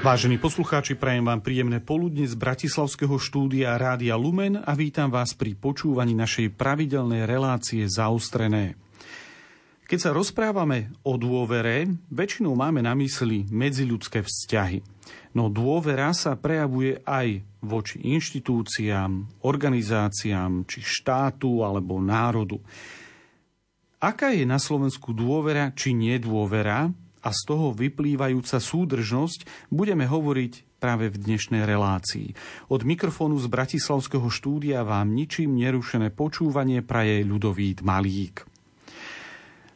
Vážení poslucháči, prajem vám príjemné poludne z Bratislavského štúdia Rádia Lumen a vítam vás pri počúvaní našej pravidelnej relácie Zaostrené. Keď sa rozprávame o dôvere, väčšinou máme na mysli medziľudské vzťahy. No dôvera sa prejavuje aj voči inštitúciám, organizáciám, či štátu alebo národu. Aká je na Slovensku dôvera či nedôvera a z toho vyplývajúca súdržnosť budeme hovoriť práve v dnešnej relácii. Od mikrofónu z Bratislavského štúdia vám ničím nerušené počúvanie praje ľudovít Malík.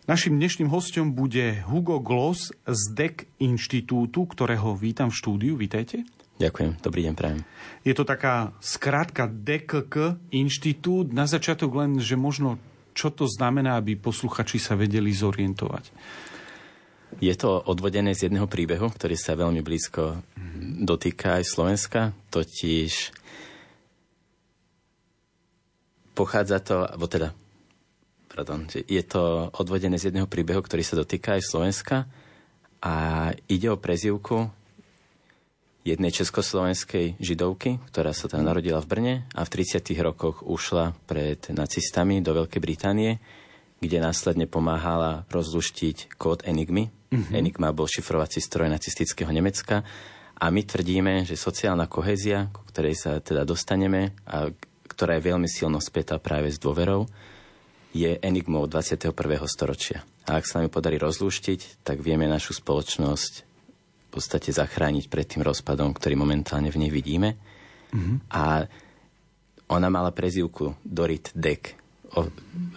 Našim dnešným hostom bude Hugo Gloss z DEC inštitútu, ktorého vítam v štúdiu. Vítajte. Ďakujem, dobrý deň, prajem. Je to taká skrátka DKK inštitút. Na začiatok len, že možno čo to znamená, aby posluchači sa vedeli zorientovať. Je to odvodené z jedného príbehu, ktorý sa veľmi blízko dotýka aj Slovenska, totiž pochádza to, alebo teda, pardon, je to odvodené z jedného príbehu, ktorý sa dotýka aj Slovenska a ide o prezivku jednej československej židovky, ktorá sa tam narodila v Brne a v 30. rokoch ušla pred nacistami do Veľkej Británie, kde následne pomáhala rozluštiť kód Enigmy, Mm-hmm. Enigma bol šifrovací stroj nacistického Nemecka a my tvrdíme, že sociálna kohézia, ku ktorej sa teda dostaneme a ktorá je veľmi silno spätá práve s dôverou, je enigmou 21. storočia. A ak sa nám podarí rozlúštiť, tak vieme našu spoločnosť v podstate zachrániť pred tým rozpadom, ktorý momentálne v nej vidíme. Mm-hmm. A ona mala prezivku Dorit Deck. O,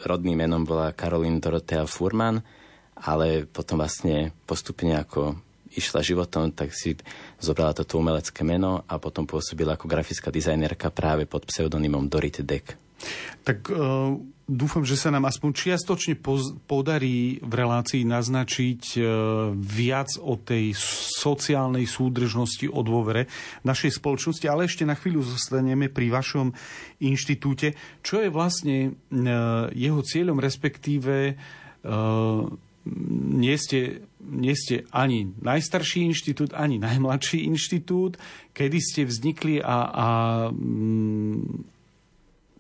rodným menom bola Karolín Dorotea Furman ale potom vlastne postupne ako išla životom, tak si zobrala toto umelecké meno a potom pôsobila ako grafická dizajnerka práve pod pseudonymom Dorit Deck. Tak uh, dúfam, že sa nám aspoň čiastočne poz- podarí v relácii naznačiť uh, viac o tej sociálnej súdržnosti, o dôvere našej spoločnosti, ale ešte na chvíľu zostaneme pri vašom inštitúte. Čo je vlastne uh, jeho cieľom, respektíve uh, nie ste, nie ste ani najstarší inštitút, ani najmladší inštitút. Kedy ste vznikli a, a mm,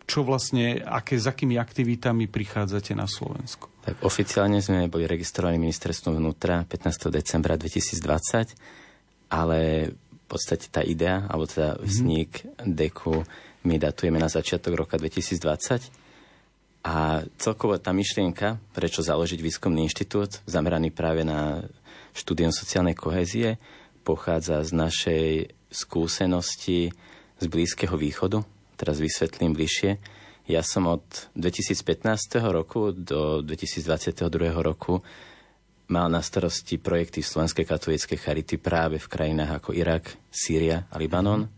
čo vlastne, aké, s akými aktivitami prichádzate na Slovensku? Tak oficiálne sme boli registrovaní ministerstvom vnútra 15. decembra 2020, ale v podstate tá idea, alebo teda vznik mm-hmm. DEKu my datujeme na začiatok roka 2020 a celkovo tá myšlienka, prečo založiť výskumný inštitút, zameraný práve na štúdium sociálnej kohézie, pochádza z našej skúsenosti z Blízkeho východu. Teraz vysvetlím bližšie. Ja som od 2015 roku do 2022 roku mal na starosti projekty Slovenskej katolíckej charity práve v krajinách ako Irak, Sýria a Libanon,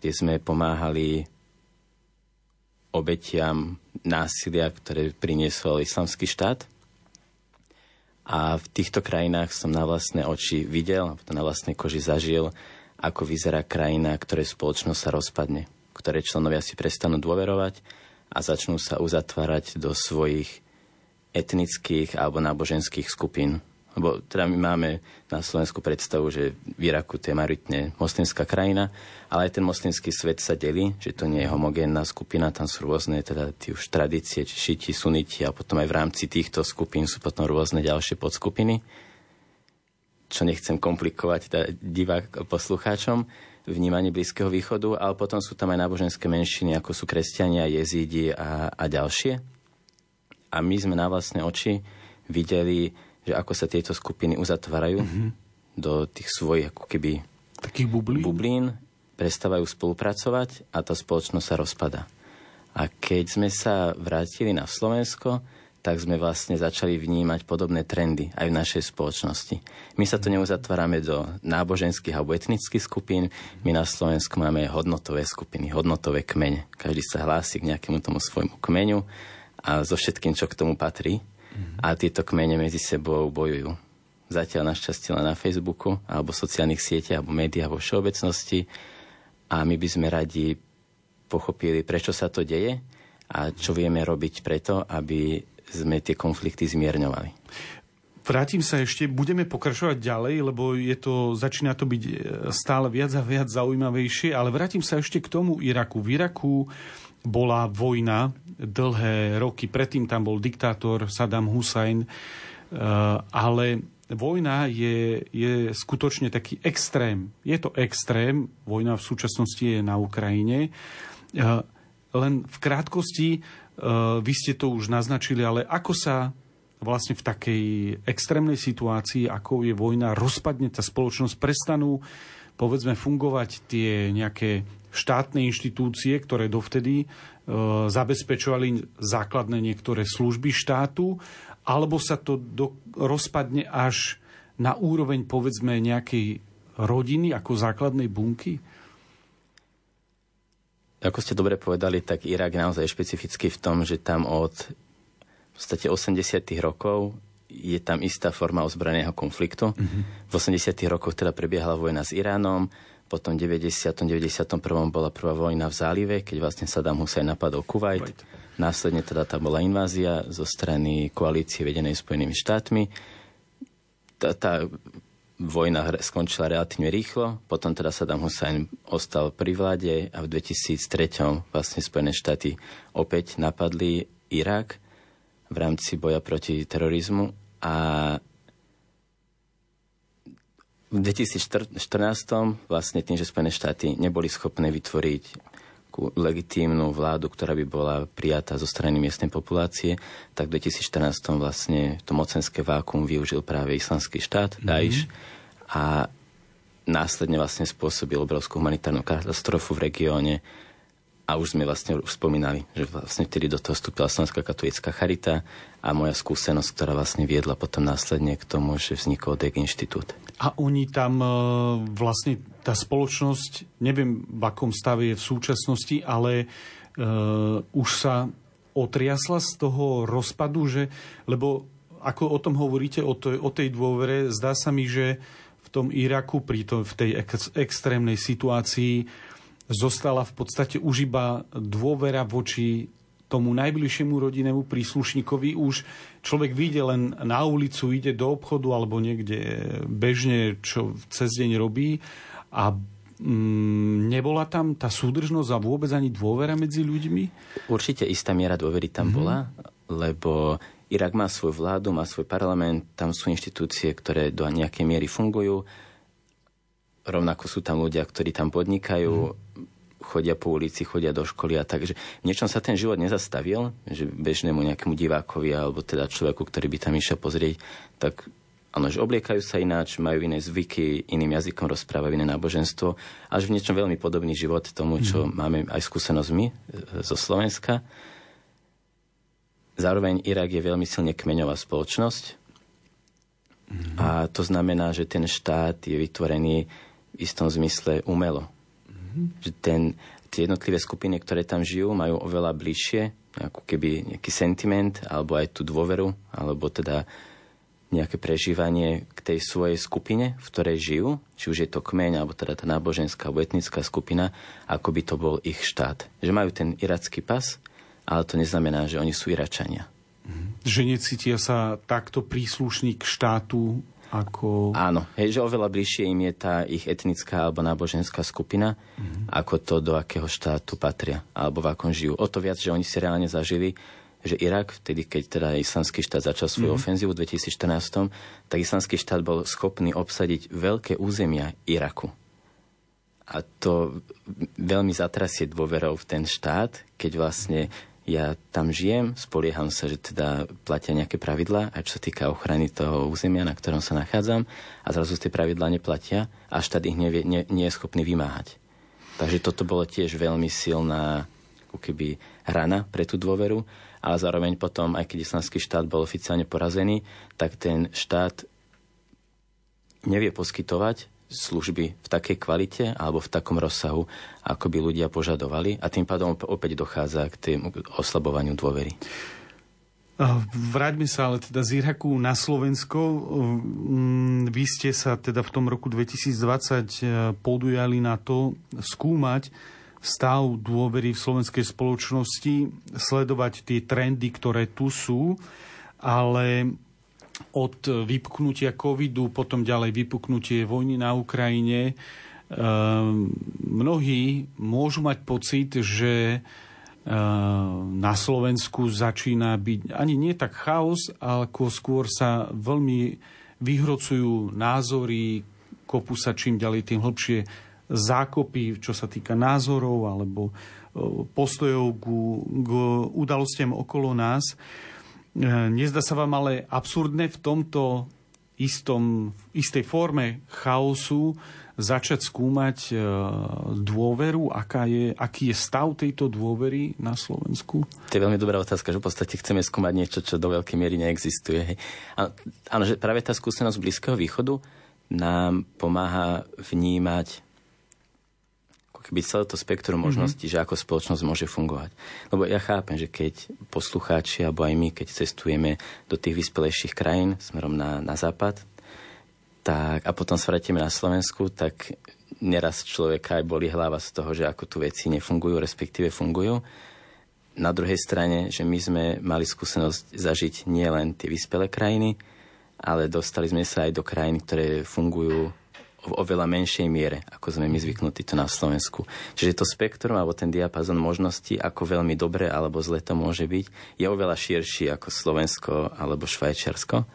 kde sme pomáhali obetiam násilia, ktoré priniesol islamský štát. A v týchto krajinách som na vlastné oči videl, na vlastnej koži zažil, ako vyzerá krajina, ktorej spoločnosť sa rozpadne, ktoré členovia si prestanú dôverovať a začnú sa uzatvárať do svojich etnických alebo náboženských skupín. Lebo teda my máme na Slovensku predstavu, že v Iraku to je maritne moslimská krajina, ale aj ten moslimský svet sa delí, že to nie je homogénna skupina, tam sú rôzne teda tie už tradície, či šiti, suniti a potom aj v rámci týchto skupín sú potom rôzne ďalšie podskupiny. Čo nechcem komplikovať teda divák poslucháčom, vnímanie Blízkeho východu, ale potom sú tam aj náboženské menšiny, ako sú kresťania, jezídi a, a ďalšie. A my sme na vlastné oči videli že ako sa tieto skupiny uzatvárajú mm-hmm. do tých svojich ako keby takých bublín. bublín, prestávajú spolupracovať a tá spoločnosť sa rozpada. A keď sme sa vrátili na Slovensko, tak sme vlastne začali vnímať podobné trendy aj v našej spoločnosti. My sa tu neuzatvárame do náboženských alebo etnických skupín, my na Slovensku máme hodnotové skupiny, hodnotové kmene. Každý sa hlási k nejakému tomu svojmu kmeňu a so všetkým, čo k tomu patrí a tieto kmene medzi sebou bojujú. Zatiaľ našťastie len na Facebooku alebo sociálnych sieťach alebo médiách vo všeobecnosti a my by sme radi pochopili, prečo sa to deje a čo vieme robiť preto, aby sme tie konflikty zmierňovali. Vrátim sa ešte, budeme pokračovať ďalej, lebo je to, začína to byť e, stále viac a viac zaujímavejšie, ale vrátim sa ešte k tomu Iraku. V Iraku bola vojna dlhé roky, predtým tam bol diktátor Saddam Hussein, e, ale vojna je, je skutočne taký extrém. Je to extrém, vojna v súčasnosti je na Ukrajine. E, len v krátkosti, vy ste to už naznačili, ale ako sa vlastne v takej extrémnej situácii, ako je vojna, rozpadne tá spoločnosť, prestanú povedzme fungovať tie nejaké štátne inštitúcie, ktoré dovtedy e, zabezpečovali základné niektoré služby štátu, alebo sa to do, rozpadne až na úroveň povedzme nejakej rodiny ako základnej bunky? Ako ste dobre povedali, tak Irak naozaj je špecifický v tom, že tam od v podstate 80. rokov je tam istá forma ozbrojeného konfliktu. Mm-hmm. V 80. rokoch teda prebiehala vojna s Iránom, potom v 90. 91. bola prvá vojna v zálive, keď vlastne Saddam Hussein napadol Kuwait. Následne teda tam bola invázia zo strany koalície vedenej Spojenými štátmi. Tá, tá vojna skončila relatívne rýchlo, potom teda Saddam Hussein ostal pri vláde a v 2003. vlastne Spojené štáty opäť napadli Irak v rámci boja proti terorizmu a v 2014 vlastne tým, že Spojené štáty neboli schopné vytvoriť legitímnu vládu, ktorá by bola prijatá zo strany miestnej populácie, tak v 2014 vlastne to mocenské vákum využil práve islamský štát, mm-hmm. Daesh, a následne vlastne spôsobil obrovskú humanitárnu katastrofu v regióne, a už sme vlastne spomínali, že vlastne vtedy do toho vstúpila Slovenská katolická charita a moja skúsenosť, ktorá vlastne viedla potom následne k tomu, že vznikol DEG inštitút. A oni tam e, vlastne, tá spoločnosť, neviem v akom stave je v súčasnosti, ale uh, už sa otriasla z toho rozpadu, že, lebo ako o tom hovoríte, o, to, o tej dôvere, zdá sa mi, že v tom Iraku, pri to, v tej ex, extrémnej situácii, zostala v podstate už iba dôvera voči tomu najbližšiemu rodinnému príslušníkovi. Už človek vyjde len na ulicu, ide do obchodu alebo niekde bežne, čo cez deň robí a mm, nebola tam tá súdržnosť a vôbec ani dôvera medzi ľuďmi? Určite istá miera dôvery tam mm-hmm. bola, lebo Irak má svoju vládu, má svoj parlament, tam sú inštitúcie, ktoré do nejakej miery fungujú rovnako sú tam ľudia, ktorí tam podnikajú, mm. chodia po ulici, chodia do školy a takže v niečom sa ten život nezastavil, že bežnému nejakému divákovi alebo teda človeku, ktorý by tam išiel pozrieť, tak áno, že obliekajú sa ináč, majú iné zvyky, iným jazykom rozprávajú iné náboženstvo, až v niečom veľmi podobný život tomu, čo mm. máme aj skúsenosť my e, zo Slovenska. Zároveň Irak je veľmi silne kmeňová spoločnosť, mm. a to znamená, že ten štát je vytvorený v istom zmysle umelo. Mm-hmm. Ten, tie jednotlivé skupiny, ktoré tam žijú, majú oveľa bližšie ako keby nejaký sentiment, alebo aj tú dôveru, alebo teda nejaké prežívanie k tej svojej skupine, v ktorej žijú, či už je to kmeň, alebo teda tá náboženská alebo etnická skupina, ako by to bol ich štát. Že majú ten iracký pas, ale to neznamená, že oni sú Iračania. Mhm. Že necítia sa takto príslušník štátu ako... Áno, hej, že oveľa bližšie im je tá ich etnická alebo náboženská skupina, mm-hmm. ako to, do akého štátu patria, alebo v akom žijú. O to viac, že oni si reálne zažili, že Irak, vtedy, keď teda islamský štát začal svoju mm-hmm. ofenzívu v 2014, tak islamský štát bol schopný obsadiť veľké územia Iraku. A to veľmi zatrasie dôverou v ten štát, keď vlastne ja tam žijem, spolieham sa, že teda platia nejaké pravidlá, aj čo sa týka ochrany toho územia, na ktorom sa nachádzam, a zrazu tie pravidlá neplatia a štát ich nevie, nie, nie je schopný vymáhať. Takže toto bolo tiež veľmi silná keby rana pre tú dôveru, ale zároveň potom, aj keď islamský štát bol oficiálne porazený, tak ten štát nevie poskytovať služby v takej kvalite alebo v takom rozsahu, ako by ľudia požadovali a tým pádom opäť dochádza k tým oslabovaniu dôvery. Vráťme sa ale teda z Iraku na Slovensko. Mm, vy ste sa teda v tom roku 2020 e, podujali na to skúmať stav dôvery v slovenskej spoločnosti, sledovať tie trendy, ktoré tu sú, ale od vypuknutia covidu, potom ďalej vypuknutie vojny na Ukrajine, mnohí môžu mať pocit, že na Slovensku začína byť ani nie tak chaos, ale skôr sa veľmi vyhrocujú názory, kopú sa čím ďalej tým hlbšie zákopy, čo sa týka názorov alebo e, postojov k, udalostiam okolo nás. Nezdá sa vám ale absurdné v tomto istom, istej forme chaosu začať skúmať e, dôveru, aká je, aký je stav tejto dôvery na Slovensku? To je veľmi dobrá otázka, že v podstate chceme skúmať niečo, čo do veľkej miery neexistuje. Áno, že práve tá skúsenosť Blízkeho východu nám pomáha vnímať keby celé to spektrum mhm. možností, mm-hmm. že ako spoločnosť môže fungovať. Lebo ja chápem, že keď poslucháči, alebo aj my, keď cestujeme do tých vyspelejších krajín smerom na, na západ, tak, a potom sa vrátime na Slovensku, tak neraz človeka aj boli hlava z toho, že ako tu veci nefungujú, respektíve fungujú. Na druhej strane, že my sme mali skúsenosť zažiť nielen tie vyspelé krajiny, ale dostali sme sa aj do krajín, ktoré fungujú v oveľa menšej miere, ako sme my zvyknutí tu na Slovensku. Čiže to spektrum alebo ten diapazon možností, ako veľmi dobre alebo zle to môže byť, je oveľa širší ako Slovensko alebo Švajčiarsko.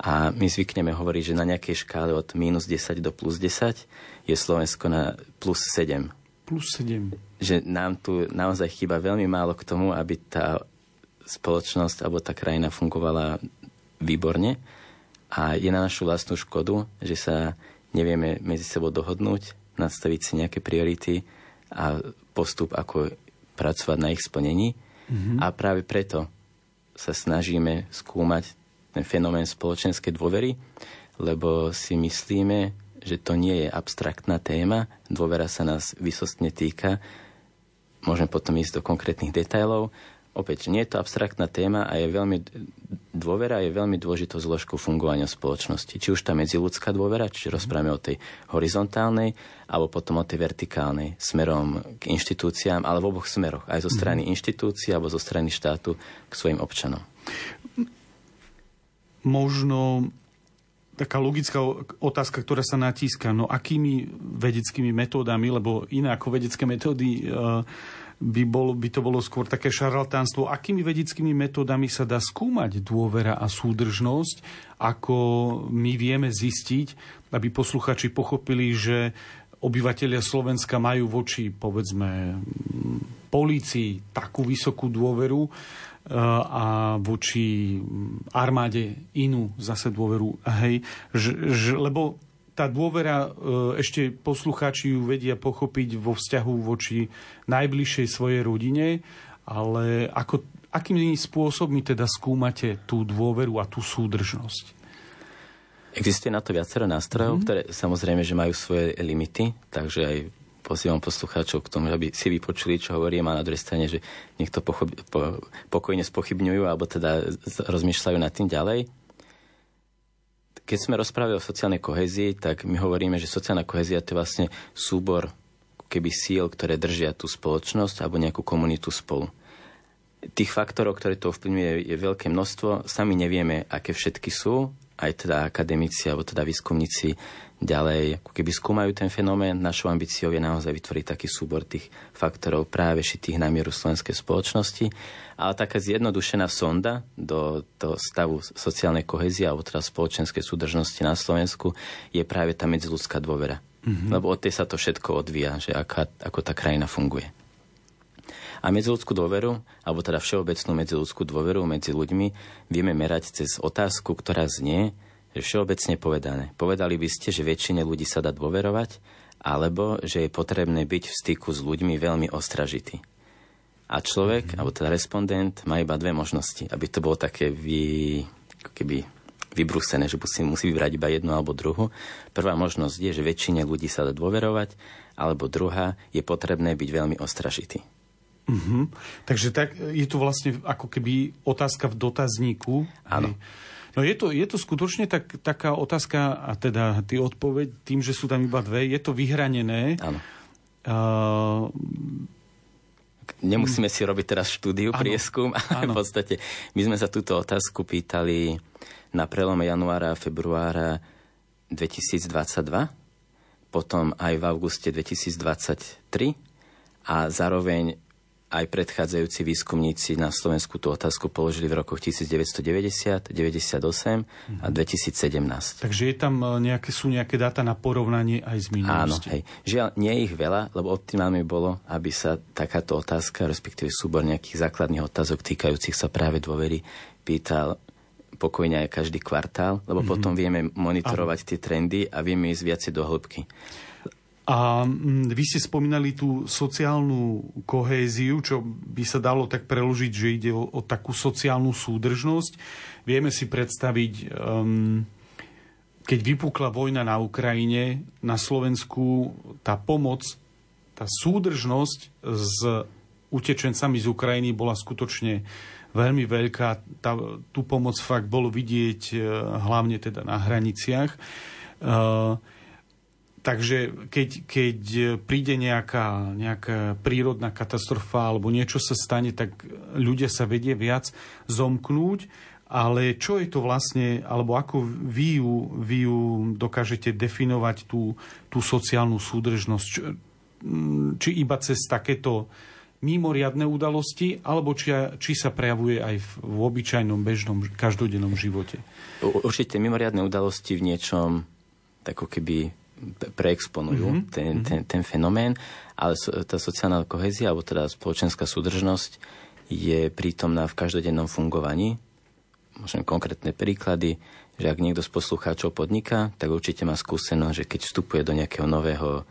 A my zvykneme hovoriť, že na nejakej škále od minus 10 do plus 10 je Slovensko na plus 7. Plus 7. Že nám tu naozaj chýba veľmi málo k tomu, aby tá spoločnosť alebo tá krajina fungovala výborne. A je na našu vlastnú škodu, že sa nevieme medzi sebou dohodnúť, nastaviť si nejaké priority a postup, ako pracovať na ich splnení. Mm-hmm. A práve preto sa snažíme skúmať ten fenomén spoločenskej dôvery, lebo si myslíme, že to nie je abstraktná téma, dôvera sa nás vysostne týka, môžeme potom ísť do konkrétnych detailov, opäť, nie je to abstraktná téma a je veľmi, dôvera je veľmi dôležitou zložkou fungovania spoločnosti. Či už tá medziludská dôvera, čiže rozprávame o tej horizontálnej, alebo potom o tej vertikálnej, smerom k inštitúciám, ale v oboch smeroch. Aj zo strany mm. inštitúcií, alebo zo strany štátu k svojim občanom. Možno taká logická otázka, ktorá sa natíska, no akými vedeckými metódami, lebo iné ako vedecké metódy uh, by, bol, by to bolo skôr také šarlatánstvo. Akými vedeckými metódami sa dá skúmať dôvera a súdržnosť, ako my vieme zistiť, aby posluchači pochopili, že obyvateľia Slovenska majú voči, povedzme, polícii takú vysokú dôveru e, a voči armáde inú zase dôveru. Hej, že, že, lebo tá dôvera, e, ešte poslucháči ju vedia pochopiť vo vzťahu voči najbližšej svojej rodine, ale ako, akými spôsobmi teda skúmate tú dôveru a tú súdržnosť? Existuje na to viacero nástrojov, mm. ktoré samozrejme, že majú svoje limity, takže aj pozývam poslucháčov k tomu, aby si vypočuli, čo hovorím a na druhej strane, že niekto pochob, po, pokojne spochybňujú alebo teda rozmýšľajú nad tým ďalej. Keď sme rozprávali o sociálnej kohezii, tak my hovoríme, že sociálna kohezia to je vlastne súbor keby síl, ktoré držia tú spoločnosť alebo nejakú komunitu spolu. Tých faktorov, ktoré to ovplyvňuje, je veľké množstvo. Sami nevieme, aké všetky sú. Aj teda akademici alebo teda výskumníci ďalej ako keby skúmajú ten fenomén. Našou ambíciou je naozaj vytvoriť taký súbor tých faktorov práve šitých na mieru slovenskej spoločnosti. Ale taká zjednodušená sonda do, do stavu sociálnej kohezie alebo teda spoločenskej súdržnosti na Slovensku je práve tá medziludská dôvera. Mm-hmm. Lebo od tej sa to všetko odvíja, že aká, ako tá krajina funguje. A medziludskú dôveru, alebo teda všeobecnú medziludskú dôveru medzi ľuďmi vieme merať cez otázku, ktorá znie, že všeobecne povedané. Povedali by ste, že väčšine ľudí sa dá dôverovať, alebo že je potrebné byť v styku s ľuďmi veľmi ostražitý. A človek, mm-hmm. alebo teda respondent, má iba dve možnosti, aby to bolo také vy, keby vybrúsené, že musí, musí vybrať iba jednu alebo druhú. Prvá možnosť je, že väčšine ľudí sa dá dôverovať, alebo druhá je potrebné byť veľmi ostražitý. Mm-hmm. Takže tak, je to vlastne ako keby otázka v dotazníku. Áno. No je to, je to skutočne tak, taká otázka, a teda ty odpoveď, tým, že sú tam iba dve, je to vyhranené. Áno. Uh, Nemusíme si robiť teraz štúdiu, áno, prieskum, ale áno. v podstate my sme sa túto otázku pýtali na prelome januára a februára 2022, potom aj v auguste 2023 a zároveň aj predchádzajúci výskumníci na Slovensku tú otázku položili v rokoch 1990, 98 a 2017. Takže je tam e, nejaké, sú nejaké dáta na porovnanie aj z minulosti? Áno, hej. Žiaľ, nie je ich veľa, lebo optimálne bolo, aby sa takáto otázka, respektíve súbor nejakých základných otázok týkajúcich sa práve dôvery pýtal pokojne aj každý kvartál, lebo mm-hmm. potom vieme monitorovať Áno. tie trendy a vieme ísť viacej do hĺbky. A mm, vy ste spomínali tú sociálnu kohéziu, čo by sa dalo tak preložiť, že ide o, o takú sociálnu súdržnosť. Vieme si predstaviť, um, keď vypukla vojna na Ukrajine, na Slovensku tá pomoc, tá súdržnosť s utečencami z Ukrajiny bola skutočne veľmi veľká. Tá, tú pomoc fakt bolo vidieť e, hlavne teda na hraniciach. Uh, Takže keď, keď príde nejaká, nejaká prírodná katastrofa alebo niečo sa stane, tak ľudia sa vedie viac zomknúť, ale čo je to vlastne, alebo ako vy ju, vy ju dokážete definovať tú, tú sociálnu súdržnosť? Či, či iba cez takéto mimoriadne udalosti, alebo či, či sa prejavuje aj v, v obyčajnom, bežnom, každodennom živote? Určite mimoriadne udalosti v niečom tako keby preexponujú mm-hmm. ten, mhm. ten, ten fenomén, ale tá sociálna kohezia, alebo teda spoločenská súdržnosť je prítomná v každodennom fungovaní. Môžem konkrétne príklady, že ak niekto z poslucháčov podniká, tak určite má skúsenosť, že keď vstupuje do nejakého nového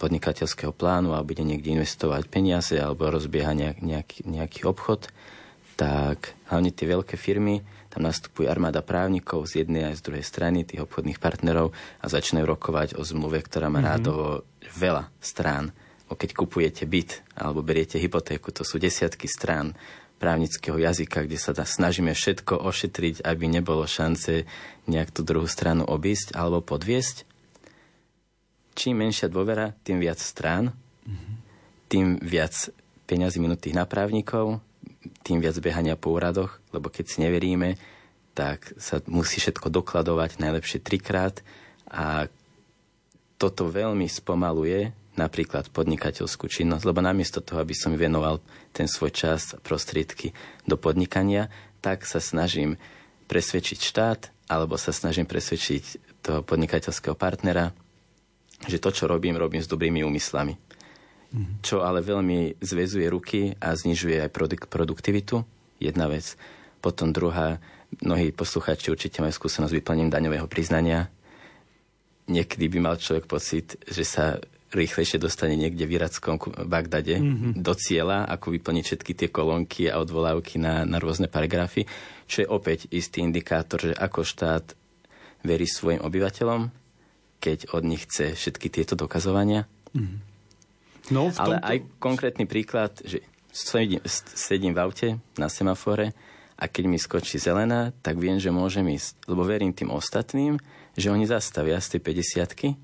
podnikateľského plánu a bude niekde investovať peniaze alebo rozbieha nejak, nejaký, nejaký obchod, tak hlavne tie veľké firmy tam nastupuje armáda právnikov z jednej aj z druhej strany, tých obchodných partnerov a začne rokovať o zmluve, ktorá má mm-hmm. rádovo veľa strán. O keď kupujete byt alebo beriete hypotéku, to sú desiatky strán právnického jazyka, kde sa snažíme všetko ošetriť, aby nebolo šance nejak tú druhú stranu obísť alebo podviesť. Čím menšia dôvera, tým viac strán, mm-hmm. tým viac peňazí minutých na právnikov, tým viac behania po úradoch, lebo keď si neveríme, tak sa musí všetko dokladovať najlepšie trikrát a toto veľmi spomaluje napríklad podnikateľskú činnosť, lebo namiesto toho, aby som venoval ten svoj čas a prostriedky do podnikania, tak sa snažím presvedčiť štát alebo sa snažím presvedčiť toho podnikateľského partnera, že to, čo robím, robím s dobrými úmyslami čo ale veľmi zväzuje ruky a znižuje aj produk- produktivitu. Jedna vec. Potom druhá, mnohí posluchači určite majú skúsenosť s vyplnením daňového priznania. Niekedy by mal človek pocit, že sa rýchlejšie dostane niekde v irackom Bagdade mm-hmm. do cieľa, ako vyplniť všetky tie kolónky a odvolávky na, na rôzne paragrafy, čo je opäť istý indikátor, že ako štát verí svojim obyvateľom, keď od nich chce všetky tieto dokazovania. Mm-hmm. No, v Ale aj konkrétny príklad, že sedím, sedím v aute na semafore a keď mi skočí zelená, tak viem, že môžem ísť. Lebo verím tým ostatným, že oni zastavia z tej 50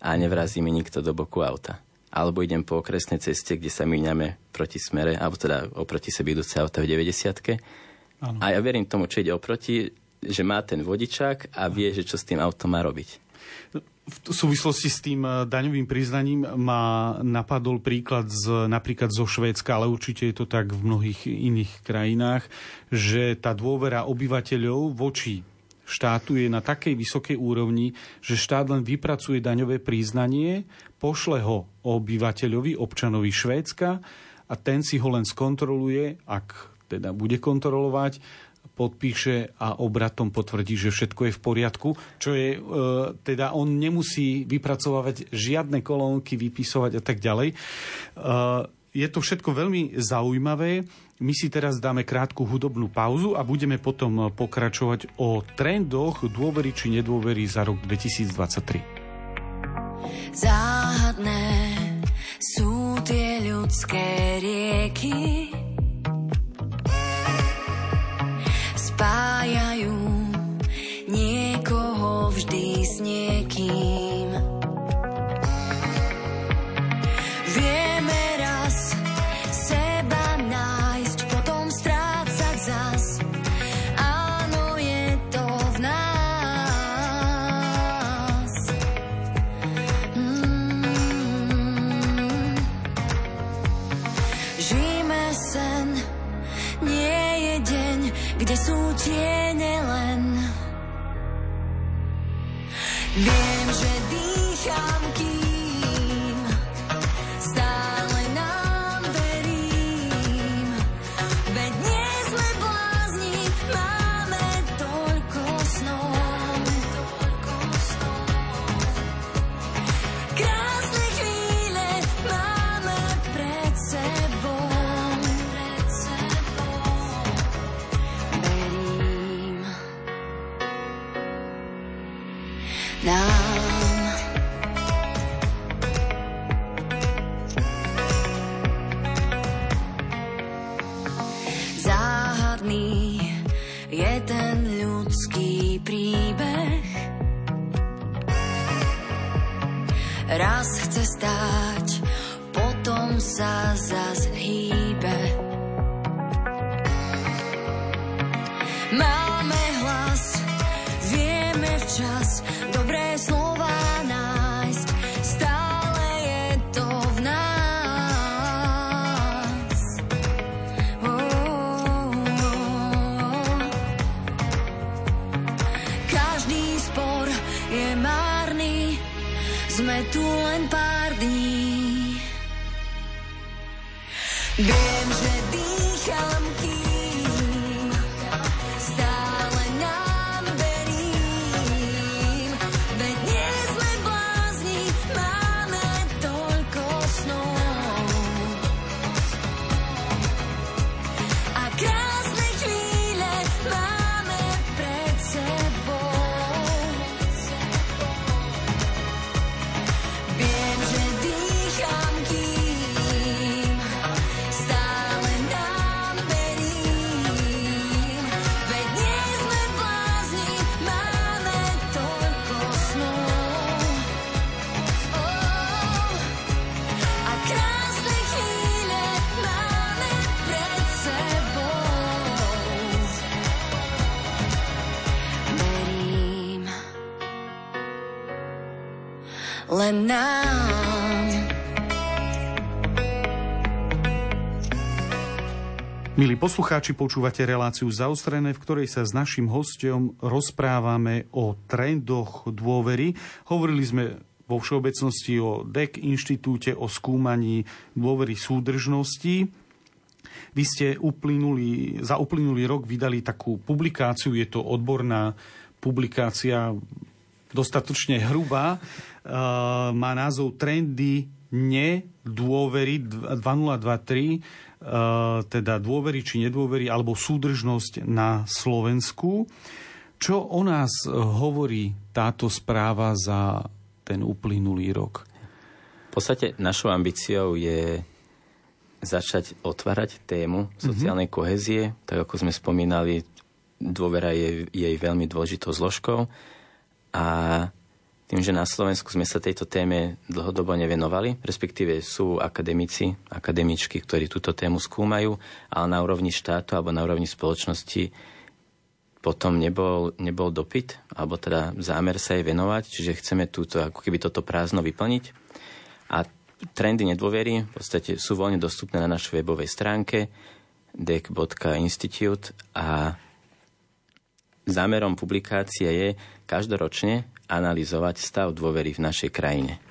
a nevrazí mi nikto do boku auta. Alebo idem po okresnej ceste, kde sa míňame proti smere, alebo teda oproti sebi idúce auta v 90 A ja verím tomu, čo ide oproti, že má ten vodičák a vie, že čo s tým autom má robiť v súvislosti s tým eh, daňovým priznaním ma napadol príklad z, napríklad zo Švédska, ale určite je to tak v mnohých iných krajinách, že tá dôvera obyvateľov voči štátu je na takej vysokej úrovni, že štát len vypracuje daňové priznanie, pošle ho obyvateľovi, občanovi Švédska a ten si ho len skontroluje, ak teda bude kontrolovať podpíše a obratom potvrdí, že všetko je v poriadku, čo je, e, teda on nemusí vypracovať žiadne kolónky, vypisovať a tak ďalej. E, je to všetko veľmi zaujímavé. My si teraz dáme krátku hudobnú pauzu a budeme potom pokračovať o trendoch dôvery či nedôvery za rok 2023. Záhadné sú tie ľudské rieky, nám. Milí poslucháči, počúvate reláciu zaostrené, v ktorej sa s našim hostom rozprávame o trendoch dôvery. Hovorili sme vo všeobecnosti o DEC inštitúte, o skúmaní dôvery súdržnosti. Vy ste uplynuli, za uplynulý rok vydali takú publikáciu, je to odborná publikácia, dostatočne hrubá, má názov Trendy nedôvery 2023, e, teda dôvery či nedôvery, alebo súdržnosť na Slovensku. Čo o nás hovorí táto správa za ten uplynulý rok? V podstate našou ambíciou je začať otvárať tému sociálnej mm-hmm. kohezie. Tak ako sme spomínali, dôvera je jej veľmi dôležitou zložkou. A tým, že na Slovensku sme sa tejto téme dlhodobo nevenovali, respektíve sú akademici, akademičky, ktorí túto tému skúmajú, ale na úrovni štátu alebo na úrovni spoločnosti potom nebol, nebol dopyt, alebo teda zámer sa jej venovať, čiže chceme túto, ako keby toto prázdno vyplniť. A trendy nedôvery v podstate sú voľne dostupné na našej webovej stránke dec.institute a zámerom publikácie je každoročne analyzovať stav dôvery v našej krajine.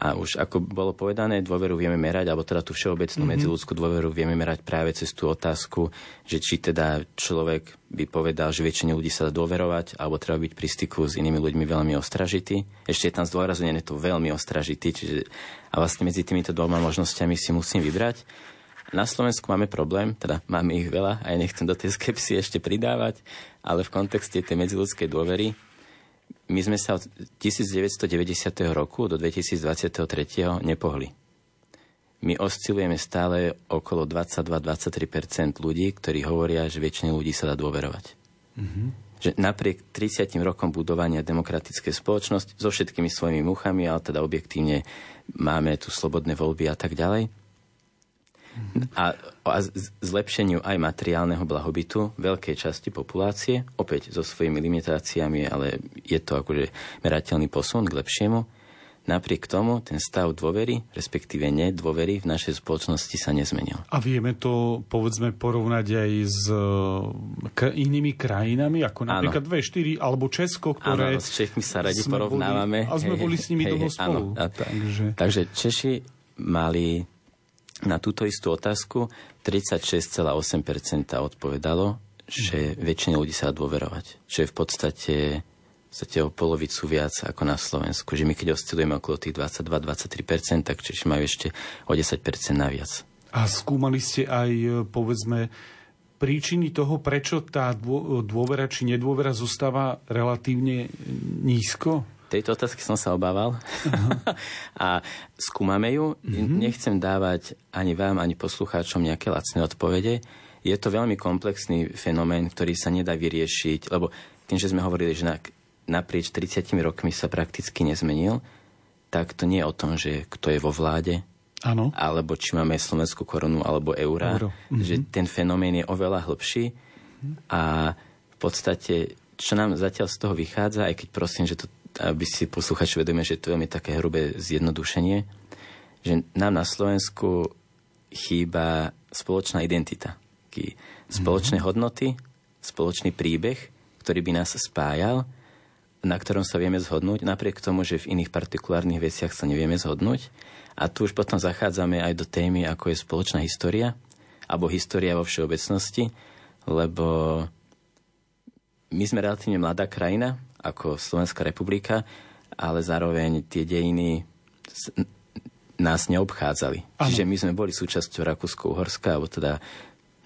A už ako bolo povedané, dôveru vieme merať, alebo teda tú všeobecnú mm-hmm. medziludskú dôveru vieme merať práve cez tú otázku, že či teda človek by povedal, že väčšine ľudí sa dá dôverovať, alebo treba byť pri styku s inými ľuďmi veľmi ostražitý. Ešte je tam zdôraznené to veľmi ostražitý, čiže a vlastne medzi týmito dvoma možnosťami si musím vybrať. Na Slovensku máme problém, teda máme ich veľa, aj nechcem do tej skepsy ešte pridávať, ale v kontexte tej medziludskej dôvery my sme sa od 1990. roku do 2023. nepohli. My oscilujeme stále okolo 22-23% ľudí, ktorí hovoria, že väčšine ľudí sa dá dôverovať. Mm-hmm. Že napriek 30 rokom budovania demokratické spoločnosti so všetkými svojimi muchami, ale teda objektívne máme tu slobodné voľby a tak ďalej, a, a zlepšeniu aj materiálneho blahobytu veľkej časti populácie, opäť so svojimi limitáciami, ale je to akože merateľný posun k lepšiemu. napriek tomu ten stav dôvery, respektíve nedôvery v našej spoločnosti sa nezmenil. A vieme to, povedzme, porovnať aj s k- inými krajinami, ako napríklad V4 alebo Česko, ktoré... Áno, s Čechmi sa radi porovnávame. Boli, a sme boli s nimi hej, dlho hej, spolu. Áno, takže... takže Češi mali na túto istú otázku 36,8% odpovedalo, že väčšine ľudí sa dá dôverovať. Čo je v podstate v podstate o polovicu viac ako na Slovensku. Že my keď oscilujeme okolo tých 22-23%, tak Češi majú ešte o 10% naviac. A skúmali ste aj, povedzme, príčiny toho, prečo tá dôvera či nedôvera zostáva relatívne nízko? Tejto otázky som sa obával. a skúmame ju. Mm-hmm. Nechcem dávať ani vám, ani poslucháčom nejaké lacné odpovede. Je to veľmi komplexný fenomén, ktorý sa nedá vyriešiť, lebo tým, že sme hovorili, že na naprieč 30 rokmi sa prakticky nezmenil, tak to nie je o tom, že kto je vo vláde, ano. alebo či máme slovenskú korunu alebo eura, Euro. mm-hmm. že ten fenomén je oveľa hlbší a v podstate, čo nám zatiaľ z toho vychádza, aj keď prosím, že to, aby si posluchači vedomie, že to je veľmi také hrubé zjednodušenie, že nám na Slovensku chýba spoločná identita, spoločné mm-hmm. hodnoty, spoločný príbeh, ktorý by nás spájal na ktorom sa vieme zhodnúť, napriek tomu, že v iných partikulárnych veciach sa nevieme zhodnúť. A tu už potom zachádzame aj do témy, ako je spoločná história, alebo história vo všeobecnosti, lebo my sme relatívne mladá krajina, ako Slovenská republika, ale zároveň tie dejiny nás neobchádzali. Ano. Čiže my sme boli súčasťou Rakúsko-Uhorska, alebo teda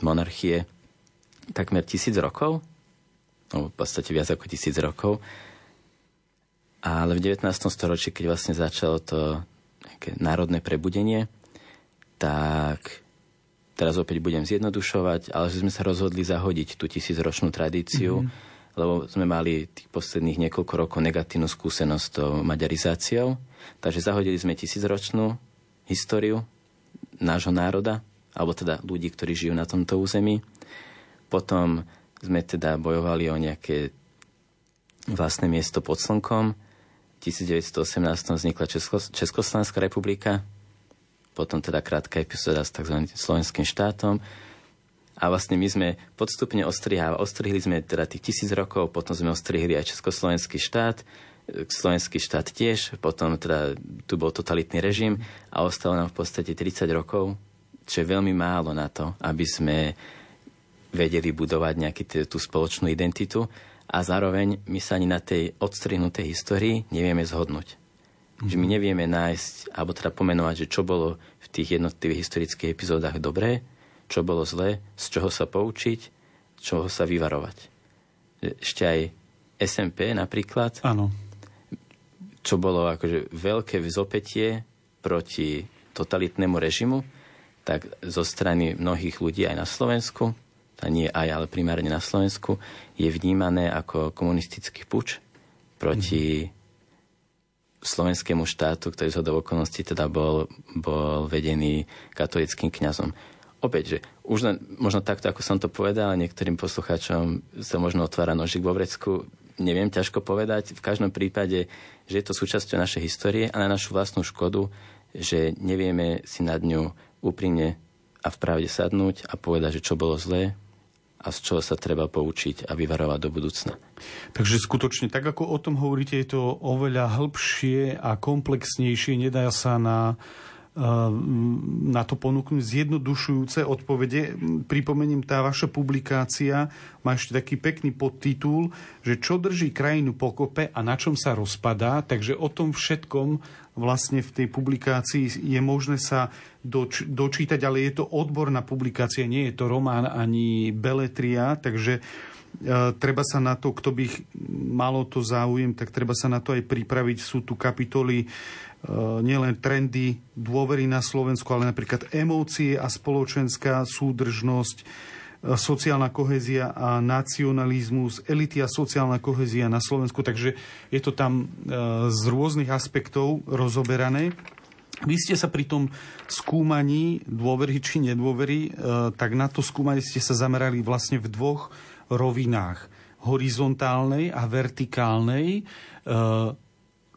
monarchie takmer tisíc rokov, no v podstate viac ako tisíc rokov. Ale v 19. storočí, keď vlastne začalo to národné prebudenie, tak teraz opäť budem zjednodušovať, ale že sme sa rozhodli zahodiť tú tisícročnú tradíciu, mm-hmm. Lebo sme mali tých posledných niekoľko rokov negatívnu skúsenosť s maďarizáciou. Takže zahodili sme tisícročnú históriu nášho národa, alebo teda ľudí, ktorí žijú na tomto území. Potom sme teda bojovali o nejaké vlastné miesto pod slnkom 1918 vznikla Česko, Československá republika, potom teda krátka epizóda s tzv. slovenským štátom. A vlastne my sme podstupne ostrihali, ostrihli sme teda tých tisíc rokov, potom sme ostrihli aj Československý štát, Slovenský štát tiež, potom teda tu bol totalitný režim a ostalo nám v podstate 30 rokov, čo je veľmi málo na to, aby sme vedeli budovať nejakú tú spoločnú identitu a zároveň my sa ani na tej odstrihnutej histórii nevieme zhodnúť. Mm-hmm. Že my nevieme nájsť, alebo teda pomenovať, že čo bolo v tých jednotlivých historických epizódach dobré, čo bolo zlé, z čoho sa poučiť, čoho sa vyvarovať. Ešte aj SMP napríklad, Áno. čo bolo akože veľké vzopetie proti totalitnému režimu, tak zo strany mnohých ľudí aj na Slovensku a nie aj, ale primárne na Slovensku, je vnímané ako komunistický puč proti mm. slovenskému štátu, ktorý z okolností teda bol, bol vedený katolickým kňazom. Opäť, že už len, možno takto, ako som to povedal, niektorým poslucháčom sa možno otvára nožik vo vrecku, neviem ťažko povedať. V každom prípade, že je to súčasťou našej histórie a na našu vlastnú škodu, že nevieme si nad ňu úprimne a v pravde sadnúť a povedať, že čo bolo zlé, a z čoho sa treba poučiť a vyvarovať do budúcna. Takže skutočne, tak ako o tom hovoríte, je to oveľa hĺbšie a komplexnejšie. Nedá sa na na to ponúknuť zjednodušujúce odpovede. Pripomeniem, tá vaša publikácia má ešte taký pekný podtitul, že čo drží krajinu pokope a na čom sa rozpadá. Takže o tom všetkom vlastne v tej publikácii je možné sa doč- dočítať, ale je to odborná publikácia, nie je to román ani beletria, takže E, treba sa na to, kto by malo to záujem, tak treba sa na to aj pripraviť. Sú tu kapitoly nielen trendy dôvery na Slovensku, ale napríklad emócie a spoločenská súdržnosť, e, sociálna kohezia a nacionalizmus, elity a sociálna kohezia na Slovensku. Takže je to tam z rôznych aspektov rozoberané. Vy ste sa pri tom skúmaní dôvery či nedôvery, tak na to skúmanie ste sa zamerali vlastne v dvoch rovinách horizontálnej a vertikálnej.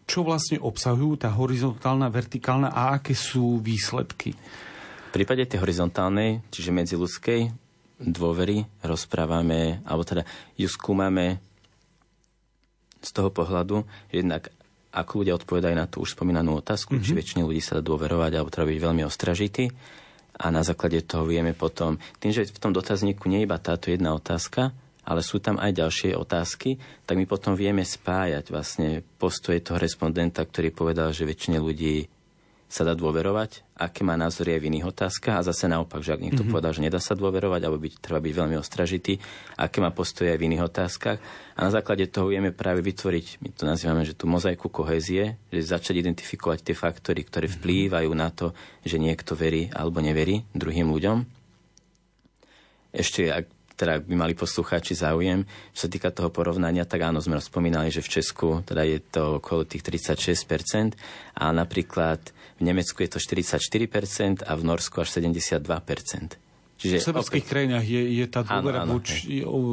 Čo vlastne obsahujú tá horizontálna, vertikálna a aké sú výsledky? V prípade tej horizontálnej, čiže medziludskej dôvery rozprávame, alebo teda ju skúmame z toho pohľadu, že jednak ako ľudia odpovedajú na tú už spomínanú otázku, mm-hmm. či väčšine ľudí sa dá dôverovať alebo treba byť veľmi ostražitý. A na základe toho vieme potom, tým, že v tom dotazníku nie je iba táto jedna otázka, ale sú tam aj ďalšie otázky, tak my potom vieme spájať vlastne postoje toho respondenta, ktorý povedal, že väčšine ľudí sa dá dôverovať, aké má názory aj v iných otázkach a zase naopak, že ak niekto mm-hmm. povedal, že nedá sa dôverovať alebo byť, treba byť veľmi ostražitý, aké má postoje aj v iných otázkach a na základe toho vieme práve vytvoriť, my to nazývame, že tú mozaiku kohézie, že začať identifikovať tie faktory, ktoré mhm. vplývajú na to, že niekto verí alebo neverí druhým ľuďom. Ešte, ak teda by mali poslucháči záujem. Čo sa týka toho porovnania, tak áno, sme spomínali, že v Česku teda je to okolo tých 36%, a napríklad v Nemecku je to 44% a v Norsku až 72%. Čiže v severských opäť... krajinách je, je tá dôvera buď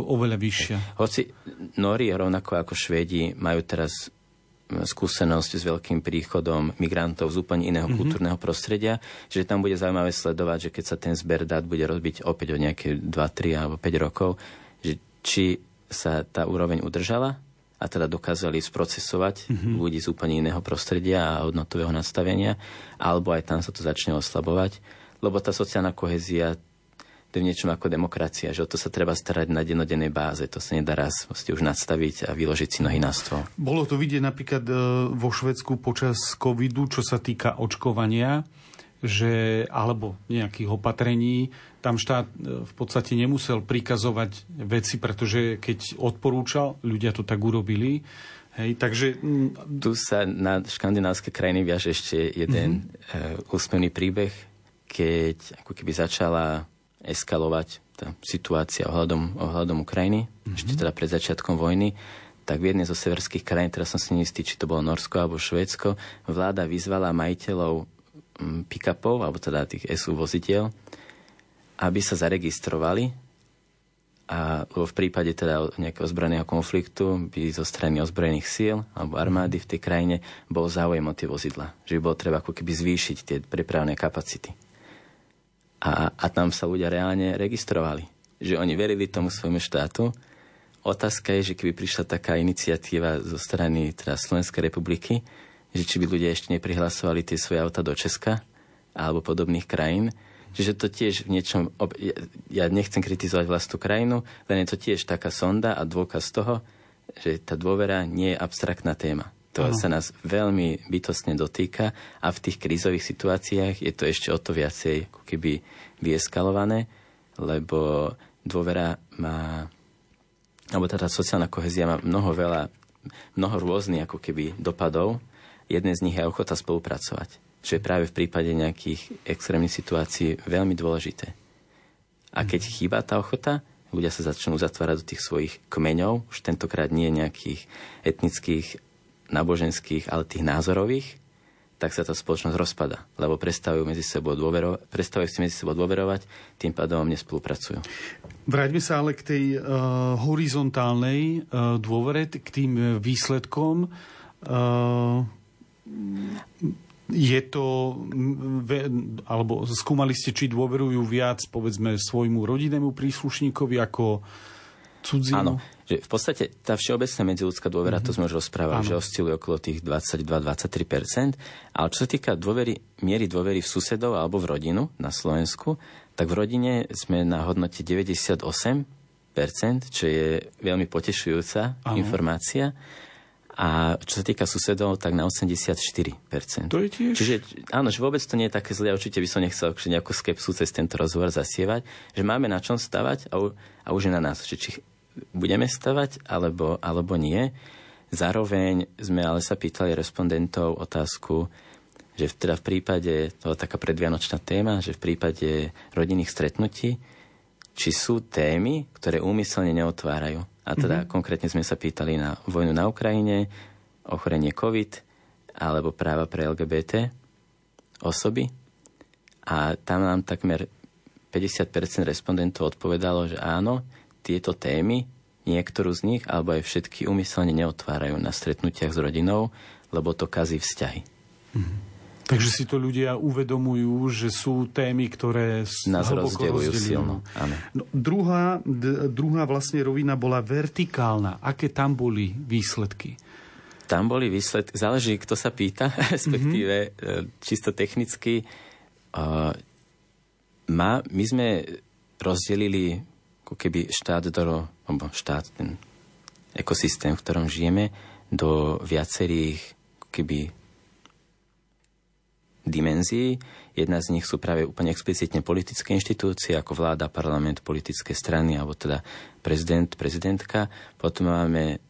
oveľa vyššia. Hoci Nóri, rovnako ako Švédi, majú teraz skúsenosť s veľkým príchodom migrantov z úplne iného mm-hmm. kultúrneho prostredia, že tam bude zaujímavé sledovať, že keď sa ten zber dát bude rozbiť opäť o nejaké 2, 3 alebo 5 rokov, že či sa tá úroveň udržala a teda dokázali sprocesovať mm-hmm. ľudí z úplne iného prostredia a hodnotového nastavenia, alebo aj tam sa to začne oslabovať, lebo tá sociálna kohezia to je niečom ako demokracia, že o to sa treba starať na denodennej báze. To sa nedá raz už nadstaviť a vyložiť si nohy na stôl. Bolo to vidieť napríklad e, vo Švedsku počas covidu, čo sa týka očkovania, že, alebo nejakých opatrení, tam štát e, v podstate nemusel prikazovať veci, pretože keď odporúčal, ľudia to tak urobili. Hej, takže... Tu sa na škandinávske krajiny viaže ešte jeden mm-hmm. úsmevný príbeh, keď ako keby začala eskalovať tá situácia ohľadom, ohľadom Ukrajiny, mm-hmm. ešte teda pred začiatkom vojny, tak v jednej zo severských krajín, teraz som si neistý, či to bolo Norsko alebo Švédsko, vláda vyzvala majiteľov mm, pick-upov, alebo teda tých SU vozidiel, aby sa zaregistrovali a v prípade teda nejakého zbrojného konfliktu by zo strany ozbrojených síl alebo armády v tej krajine bol záujem o tie vozidla. Že by bolo treba ako keby zvýšiť tie prepravné kapacity. A, a tam sa ľudia reálne registrovali. Že oni verili tomu svojmu štátu. Otázka je, že keby prišla taká iniciatíva zo strany teda Slovenskej republiky, že či by ľudia ešte neprihlasovali tie svoje auta do Česka alebo podobných krajín, Čiže to tiež v niečom... Ja nechcem kritizovať vlastnú krajinu, len je to tiež taká sonda a dôkaz toho, že tá dôvera nie je abstraktná téma. To ano. sa nás veľmi bytostne dotýka a v tých krízových situáciách je to ešte o to viacej ako keby vyeskalované, lebo dôvera má, alebo teda sociálna kohezia má mnoho veľa, mnoho rôznych ako keby dopadov. Jeden z nich je ochota spolupracovať, čo je práve v prípade nejakých extrémnych situácií veľmi dôležité. A keď mhm. chýba tá ochota, ľudia sa začnú zatvárať do tých svojich kmeňov, už tentokrát nie nejakých etnických náboženských, ale tých názorových, tak sa tá spoločnosť rozpada, lebo prestávajú, medzi sebou dôvero, prestávajú si medzi sebou dôverovať, tým pádom nespolupracujú. Vráťme sa ale k tej uh, horizontálnej uh, dôvere, k tým výsledkom. Uh, je to, alebo skúmali ste, či dôverujú viac, povedzme, svojmu rodinnému príslušníkovi ako cudzinu? Áno, že v podstate tá všeobecná medziludská dôvera, mm-hmm. to sme už rozprávali, ano. že osciluje okolo tých 22-23%, ale čo sa týka dôvery, miery dôvery v susedov alebo v rodinu na Slovensku, tak v rodine sme na hodnote 98%, čo je veľmi potešujúca ano. informácia. A čo sa týka susedov, tak na 84%. To je tiež... Čiže áno, že vôbec to nie je také zlé. Určite by som nechcel nejakú skepsu cez tento rozhovor zasievať, že máme na čom stavať a, a už je na nás, že či budeme stavať alebo, alebo nie. Zároveň sme ale sa pýtali respondentov otázku, že teda v prípade, to je taká predvianočná téma, že v prípade rodinných stretnutí, či sú témy, ktoré úmyselne neotvárajú. A teda mm-hmm. konkrétne sme sa pýtali na vojnu na Ukrajine, ochorenie COVID alebo práva pre LGBT osoby. A tam nám takmer 50% respondentov odpovedalo, že áno, tieto témy, niektorú z nich, alebo aj všetky umyselne neotvárajú na stretnutiach s rodinou, lebo to kazí vzťahy. Mm-hmm. Takže si to ľudia uvedomujú, že sú témy, ktoré nás rozdeľujú silno. Áno. No, druhá, d- druhá vlastne rovina bola vertikálna. Aké tam boli výsledky? Tam boli výsledky, záleží, kto sa pýta, respektíve mm-hmm. čisto technicky. Uh, má, my sme rozdelili ako keby štát do, alebo štát, ten ekosystém, v ktorom žijeme, do viacerých ako keby dimenzií. Jedna z nich sú práve úplne explicitne politické inštitúcie, ako vláda, parlament, politické strany, alebo teda prezident, prezidentka. Potom máme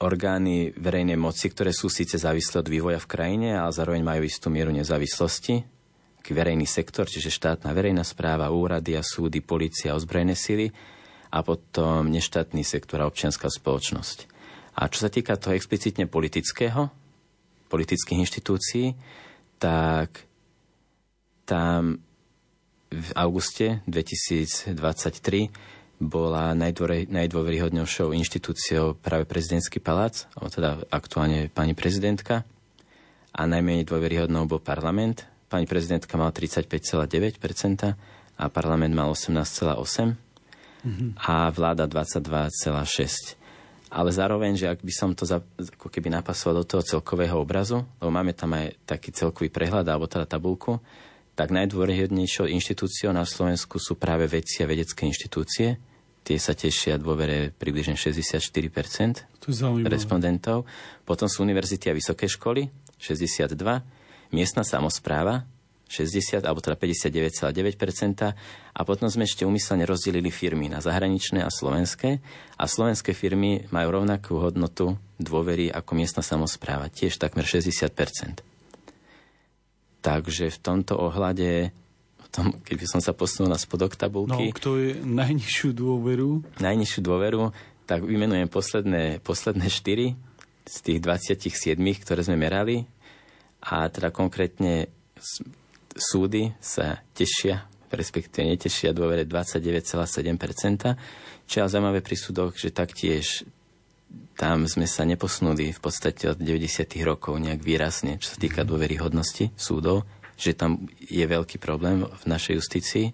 orgány verejnej moci, ktoré sú síce závislé od vývoja v krajine, ale zároveň majú istú mieru nezávislosti. Verejný sektor, čiže štátna verejná správa, úrady a súdy, policia, ozbrojené sily a potom neštátny sektor a občianská spoločnosť. A čo sa týka toho explicitne politického, politických inštitúcií, tak tam v auguste 2023 bola najdôveryhodnejšou inštitúciou práve prezidentský palác, teda aktuálne pani prezidentka. A najmenej dôveryhodnou bol parlament. Pani prezidentka mal 35,9% a parlament mal 18,8% mm-hmm. a vláda 22,6% ale zároveň, že ak by som to za, ako keby napasoval do toho celkového obrazu, lebo máme tam aj taký celkový prehľad alebo teda tabulku, tak najdôveryhodnejšou inštitúciou na Slovensku sú práve vedci a vedecké inštitúcie. Tie sa tešia dôvere približne 64% to respondentov. Potom sú univerzity a vysoké školy, 62%, miestna samozpráva, 60 alebo teda 59,9% a potom sme ešte umyselne rozdelili firmy na zahraničné a slovenské a slovenské firmy majú rovnakú hodnotu dôvery ako miestna samozpráva, tiež takmer 60% Takže v tomto ohľade tom, keby som sa posunul na spodok tabulky... No, kto je najnižšiu dôveru? Najnižšiu dôveru, tak vymenujem posledné, posledné 4 z tých 27, ktoré sme merali. A teda konkrétne súdy sa tešia, respektíve netešia dôvere 29,7%, čo je zaujímavé pri súdoch, že taktiež tam sme sa neposunuli v podstate od 90. rokov nejak výrazne, čo sa týka dôveryhodnosti súdov, že tam je veľký problém v našej justícii.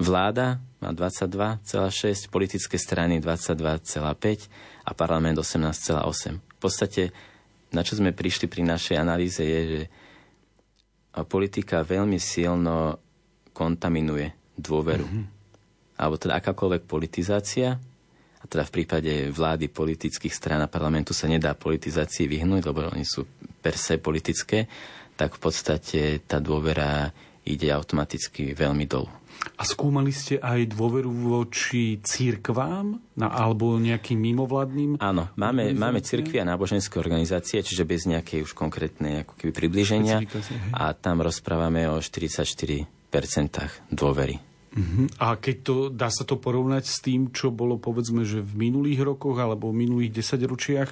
Vláda má 22,6, politické strany 22,5 a parlament 18,8. V podstate, na čo sme prišli pri našej analýze, je, že politika veľmi silno kontaminuje dôveru. Mm-hmm. Alebo teda akákoľvek politizácia, a teda v prípade vlády politických strán a parlamentu sa nedá politizácii vyhnúť, lebo oni sú per se politické, tak v podstate tá dôvera ide automaticky veľmi dolu. A skúmali ste aj dôveru voči církvám na, alebo nejakým mimovladným? Áno, máme, máme církvy a náboženské organizácie, čiže bez nejakej už konkrétnej ako keby približenia. A tam rozprávame o 44% dôvery. Uh-huh. A keď to, dá sa to porovnať s tým, čo bolo povedzme, že v minulých rokoch alebo v minulých desaťročiach,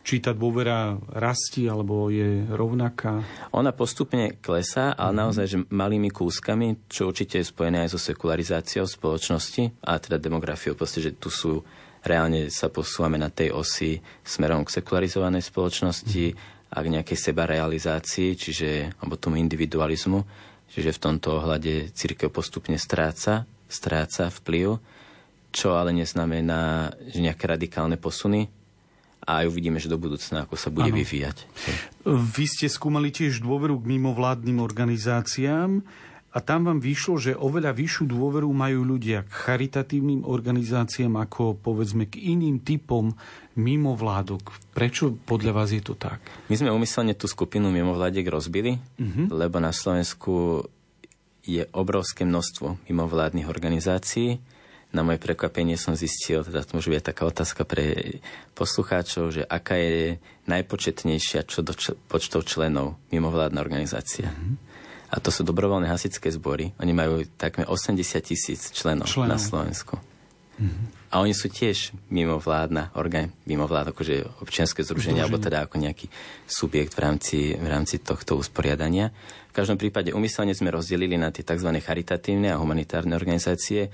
či tá dôvera rastie alebo je rovnaká? Ona postupne klesá, ale mm-hmm. naozaj že malými kúskami, čo určite je spojené aj so sekularizáciou spoločnosti a teda demografiou, proste, že tu sú reálne sa posúvame na tej osi smerom k sekularizovanej spoločnosti mm-hmm. a k nejakej sebarealizácii, čiže, alebo tomu individualizmu, čiže v tomto ohľade církev postupne stráca, stráca vplyv, čo ale neznamená, že nejaké radikálne posuny, a aj uvidíme, že do budúcna, ako sa bude ano. vyvíjať. Vy ste skúmali tiež dôveru k mimovládnym organizáciám a tam vám vyšlo, že oveľa vyššiu dôveru majú ľudia k charitatívnym organizáciám ako povedzme k iným typom mimovládok. Prečo podľa vás je to tak? My sme umyselne tú skupinu mimovládiek rozbili, uh-huh. lebo na Slovensku je obrovské množstvo mimovládnych organizácií na moje prekvapenie som zistil, teda to môže byť taká otázka pre poslucháčov, že aká je najpočetnejšia čo do č- počtov členov mimovládna organizácia. Mm-hmm. A to sú dobrovoľné hasičské zbory. Oni majú takmer 80 tisíc členov, členov na Slovensku. Mm-hmm. A oni sú tiež mimovládna orgán, mimovlád, akože občianske združenie, alebo teda ako nejaký subjekt v rámci, v rámci tohto usporiadania. V každom prípade umyselne sme rozdelili na tie tzv. charitatívne a humanitárne organizácie,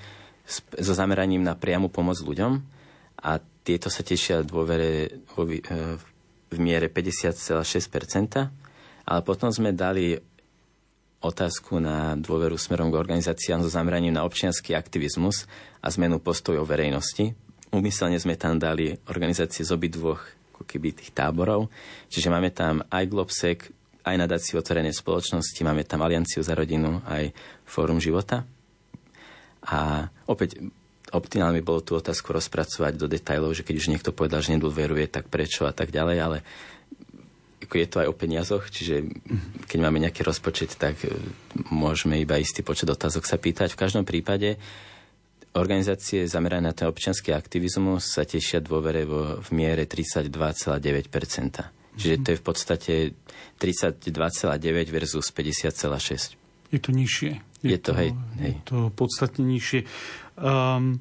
so zameraním na priamu pomoc ľuďom. A tieto sa tešia dôvere vo, e, v miere 50,6%, ale potom sme dali otázku na dôveru smerom k organizáciám so zameraním na občianský aktivizmus a zmenu postojov verejnosti. Umyselne sme tam dali organizácie z obidvoch keby tých táborov. Čiže máme tam aj Globsec, aj nadáciu otvorenej spoločnosti, máme tam Alianciu za rodinu, aj Fórum života. A opäť optimálne bolo tú otázku rozpracovať do detajlov, že keď už niekto povedal, že nedôveruje, tak prečo a tak ďalej, ale je to aj o peniazoch, čiže keď máme nejaký rozpočet, tak e, môžeme iba istý počet otázok sa pýtať. V každom prípade organizácie zamerané na ten občianský aktivizmus sa tešia dôvere vo, v miere 32,9%. Čiže to je v podstate 32,9 versus 50,6. Je to nižšie. Je, je to, hej, hej. Je to podstatne nižšie. Um,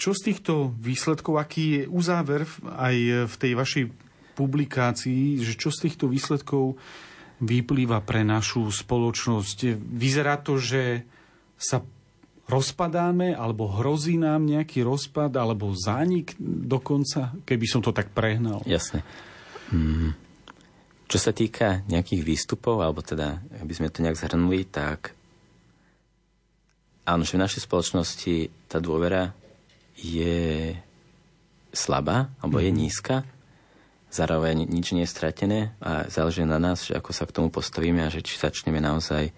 čo z týchto výsledkov, aký je uzáver aj v tej vašej publikácii, že čo z týchto výsledkov vyplýva pre našu spoločnosť? Vyzerá to, že sa rozpadáme, alebo hrozí nám nejaký rozpad, alebo zánik dokonca, keby som to tak prehnal. Jasne. Hmm. Čo sa týka nejakých výstupov, alebo teda, aby sme to nejak zhrnuli, tak áno, že v našej spoločnosti tá dôvera je slabá, alebo je mhm. nízka, zároveň nič nie je stratené a záleží na nás, že ako sa k tomu postavíme a že či začneme naozaj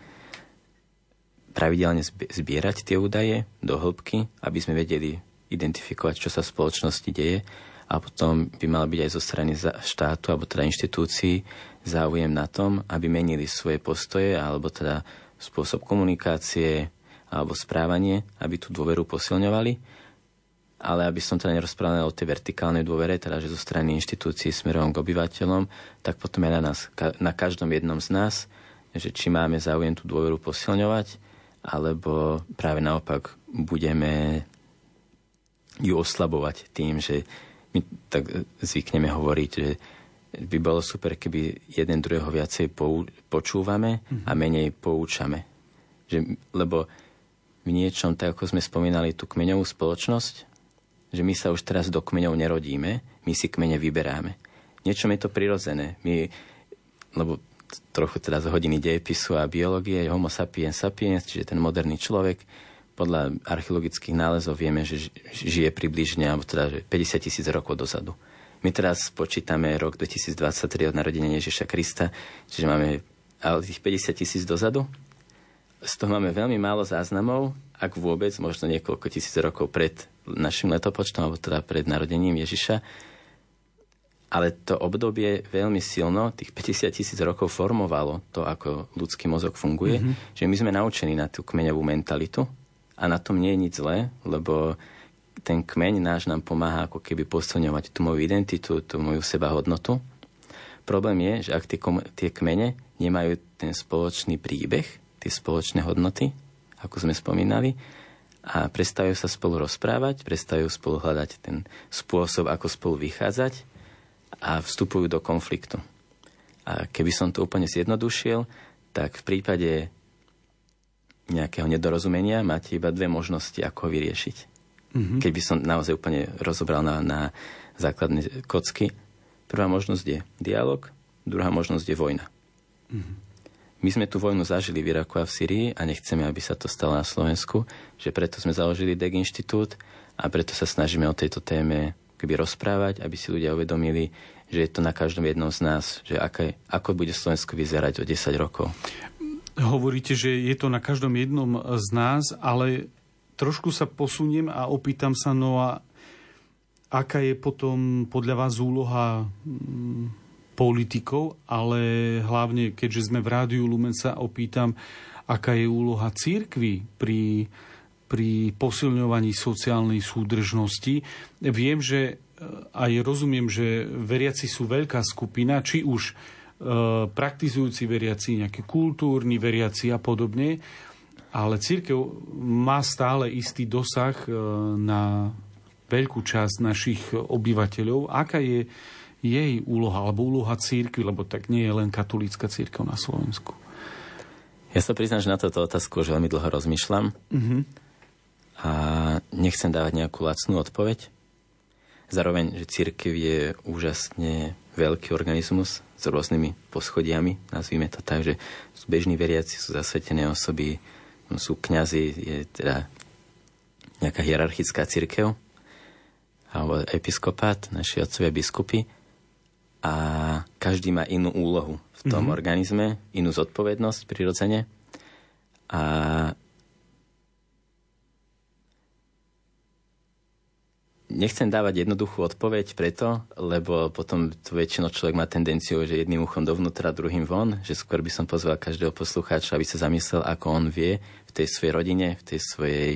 pravidelne zbierať tie údaje do hĺbky, aby sme vedeli identifikovať, čo sa v spoločnosti deje a potom by mal byť aj zo strany štátu alebo teda inštitúcií záujem na tom, aby menili svoje postoje alebo teda spôsob komunikácie alebo správanie, aby tú dôveru posilňovali. Ale aby som teda nerozprával o tej vertikálnej dôvere, teda že zo strany inštitúcií smerom k obyvateľom, tak potom je na nás, na každom jednom z nás, že či máme záujem tú dôveru posilňovať, alebo práve naopak budeme ju oslabovať tým, že my tak zvykneme hovoriť, že by bolo super, keby jeden druhého viacej pou, počúvame mm-hmm. a menej poučame. Že, lebo v niečom, tak ako sme spomínali tú kmeňovú spoločnosť, že my sa už teraz do kmeňov nerodíme, my si kmene vyberáme. Niečom je to prirodzené. My, lebo trochu teda z hodiny dejepisu a biológie, homo sapiens sapiens, čiže ten moderný človek, podľa archeologických nálezov vieme, že žije približne, alebo teda že 50 tisíc rokov dozadu. My teraz počítame rok 2023 od narodenia Ježiša Krista, čiže máme ale tých 50 tisíc dozadu. Z toho máme veľmi málo záznamov, ak vôbec, možno niekoľko tisíc rokov pred našim letopočtom, alebo teda pred narodením Ježiša ale to obdobie veľmi silno, tých 50 tisíc rokov formovalo to, ako ľudský mozog funguje, mm-hmm. že my sme naučení na tú kmeňovú mentalitu a na tom nie je nič zlé, lebo ten kmeň náš nám pomáha ako keby posilňovať tú moju identitu, tú moju sebahodnotu. Problém je, že ak tie, tie kmene nemajú ten spoločný príbeh, tie spoločné hodnoty, ako sme spomínali, a prestajú sa spolu rozprávať, prestajú spolu hľadať ten spôsob, ako spolu vychádzať, a vstupujú do konfliktu. A keby som to úplne zjednodušil, tak v prípade nejakého nedorozumenia máte iba dve možnosti, ako ho vyriešiť. Mm-hmm. Keby som naozaj úplne rozobral na, na základné kocky. Prvá možnosť je dialog, druhá možnosť je vojna. Mm-hmm. My sme tú vojnu zažili v Iraku a v Syrii a nechceme, aby sa to stalo na Slovensku, že preto sme založili DEG Inštitút a preto sa snažíme o tejto téme keby rozprávať, aby si ľudia uvedomili, že je to na každom jednom z nás, že aké, ako bude Slovensko vyzerať o 10 rokov. Hovoríte, že je to na každom jednom z nás, ale trošku sa posuniem a opýtam sa, no a aká je potom podľa vás úloha mm, politikov, ale hlavne, keďže sme v rádiu Lumen, sa opýtam, aká je úloha církvy pri pri posilňovaní sociálnej súdržnosti. Viem, že e, aj rozumiem, že veriaci sú veľká skupina, či už praktizujúci veriaci, nejakí kultúrni veriaci a podobne, ale církev má stále istý dosah e, na veľkú časť našich obyvateľov. Aká je jej úloha, alebo úloha církvy, lebo tak nie je len katolícka církev na Slovensku? Ja sa priznám, že na toto otázku už veľmi dlho rozmýšľam. Mm-hmm a nechcem dávať nejakú lacnú odpoveď. Zároveň, že církev je úžasne veľký organizmus s rôznymi poschodiami, nazvime to tak, že sú bežní veriaci, sú zasvetené osoby, sú kňazi, je teda nejaká hierarchická církev, alebo episkopát, naši otcovia biskupy a každý má inú úlohu v tom mm-hmm. organizme, inú zodpovednosť prirodzene a Nechcem dávať jednoduchú odpoveď preto, lebo potom to väčšinou človek má tendenciu, že jedným uchom dovnútra, druhým von, že skôr by som pozval každého poslucháča, aby sa zamyslel, ako on vie v tej svojej rodine, v tej svojej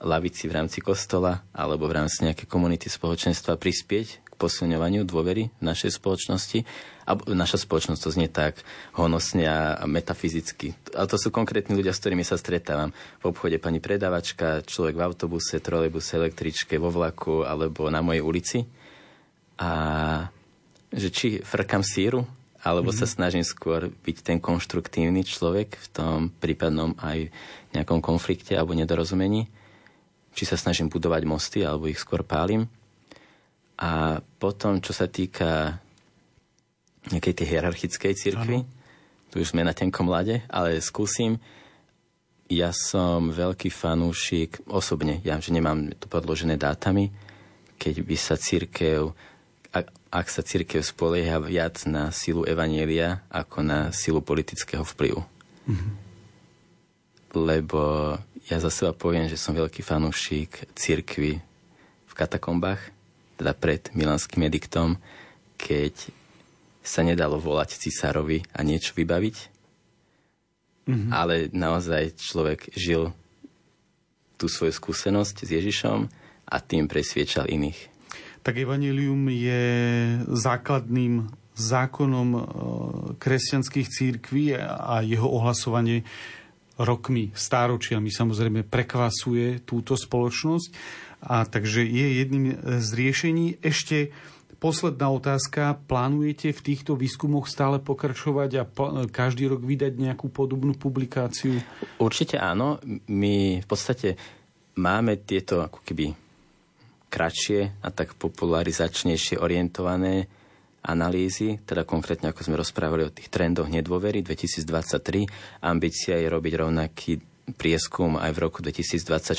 lavici v rámci kostola alebo v rámci nejakej komunity spoločenstva prispieť k posilňovaniu dôvery v našej spoločnosti. A naša spoločnosť to znie tak honosne a metafyzicky. Ale to sú konkrétni ľudia, s ktorými sa stretávam. V obchode pani predavačka, človek v autobuse, trolejbuse, električke, vo vlaku alebo na mojej ulici. A že či frkam síru, alebo mm-hmm. sa snažím skôr byť ten konštruktívny človek v tom prípadnom aj nejakom konflikte alebo nedorozumení či sa snažím budovať mosty, alebo ich skôr pálim. A potom, čo sa týka nejakej tej hierarchickej cirkvi, tu už sme na tenkom lade, ale skúsim. Ja som veľký fanúšik osobne, ja že nemám tu podložené dátami, keď by sa církev, ak, ak sa církev spolieha viac na silu evanielia ako na silu politického vplyvu. Mm-hmm. Lebo ja za seba poviem, že som veľký fanúšik cirkvy v katakombách, teda pred milánskym ediktom, keď sa nedalo volať cisárovi a niečo vybaviť, mm-hmm. ale naozaj človek žil tú svoju skúsenosť s Ježišom a tým presviečal iných. Tak evanilium je základným zákonom e, kresťanských církví a jeho ohlasovanie rokmi, stáročiami samozrejme prekvasuje túto spoločnosť. A takže je jedným z riešení. Ešte posledná otázka. Plánujete v týchto výskumoch stále pokračovať a každý rok vydať nejakú podobnú publikáciu? Určite áno. My v podstate máme tieto ako keby kratšie a tak popularizačnejšie orientované analýzy, teda konkrétne ako sme rozprávali o tých trendoch nedôvery 2023. Ambícia je robiť rovnaký prieskum aj v roku 2024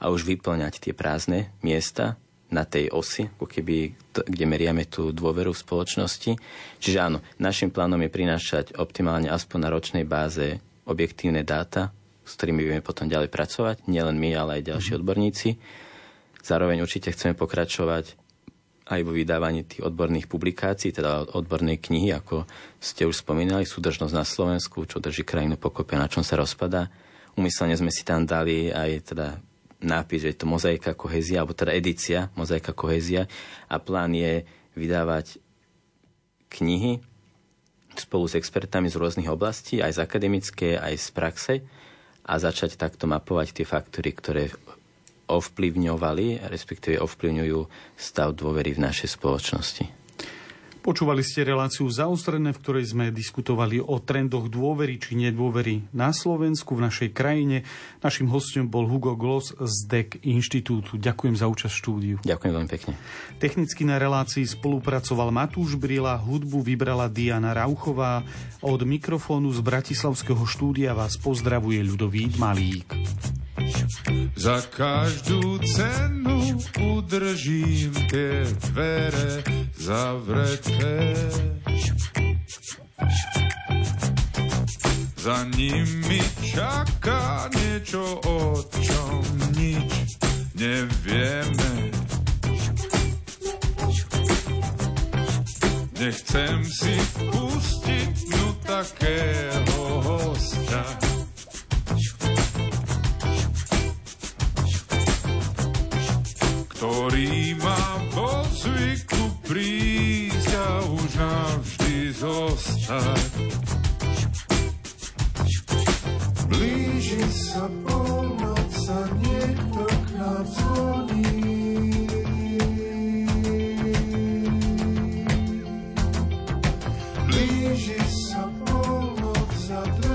a už vyplňať tie prázdne miesta na tej osi, ako keby, kde meriame tú dôveru v spoločnosti. Čiže áno, našim plánom je prinášať optimálne aspoň na ročnej báze objektívne dáta, s ktorými budeme potom ďalej pracovať, nielen my, ale aj ďalší mm-hmm. odborníci. Zároveň určite chceme pokračovať aj vo vydávaní tých odborných publikácií, teda odbornej knihy, ako ste už spomínali, súdržnosť na Slovensku, čo drží krajinu pokope, na čom sa rozpadá. Umyselne sme si tam dali aj teda nápis, že je to mozaika kohezia, alebo teda edícia mozaika kohezia a plán je vydávať knihy spolu s expertami z rôznych oblastí, aj z akademické, aj z praxe a začať takto mapovať tie faktory, ktoré ovplyvňovali, respektíve ovplyvňujú stav dôvery v našej spoločnosti. Počúvali ste reláciu zaostrené, v ktorej sme diskutovali o trendoch dôvery či nedôvery na Slovensku, v našej krajine. Našim hostom bol Hugo Gloss z DEC Inštitútu. Ďakujem za účasť v štúdiu. Ďakujem veľmi pekne. Technicky na relácii spolupracoval Matúš Brila, hudbu vybrala Diana Rauchová. Od mikrofónu z Bratislavského štúdia vás pozdravuje ľudový Malík. Za každú cenu udržím tie dvere zavreté. Za nimi čaká niečo, o čom nič nevieme. Nechcem si pustiť no takého hostia. Ktorý má vo zvyku prísť a už navždy zostať. Blíži sa polnoc a niekto k nám zvoní. Blíži sa polnoc a dverami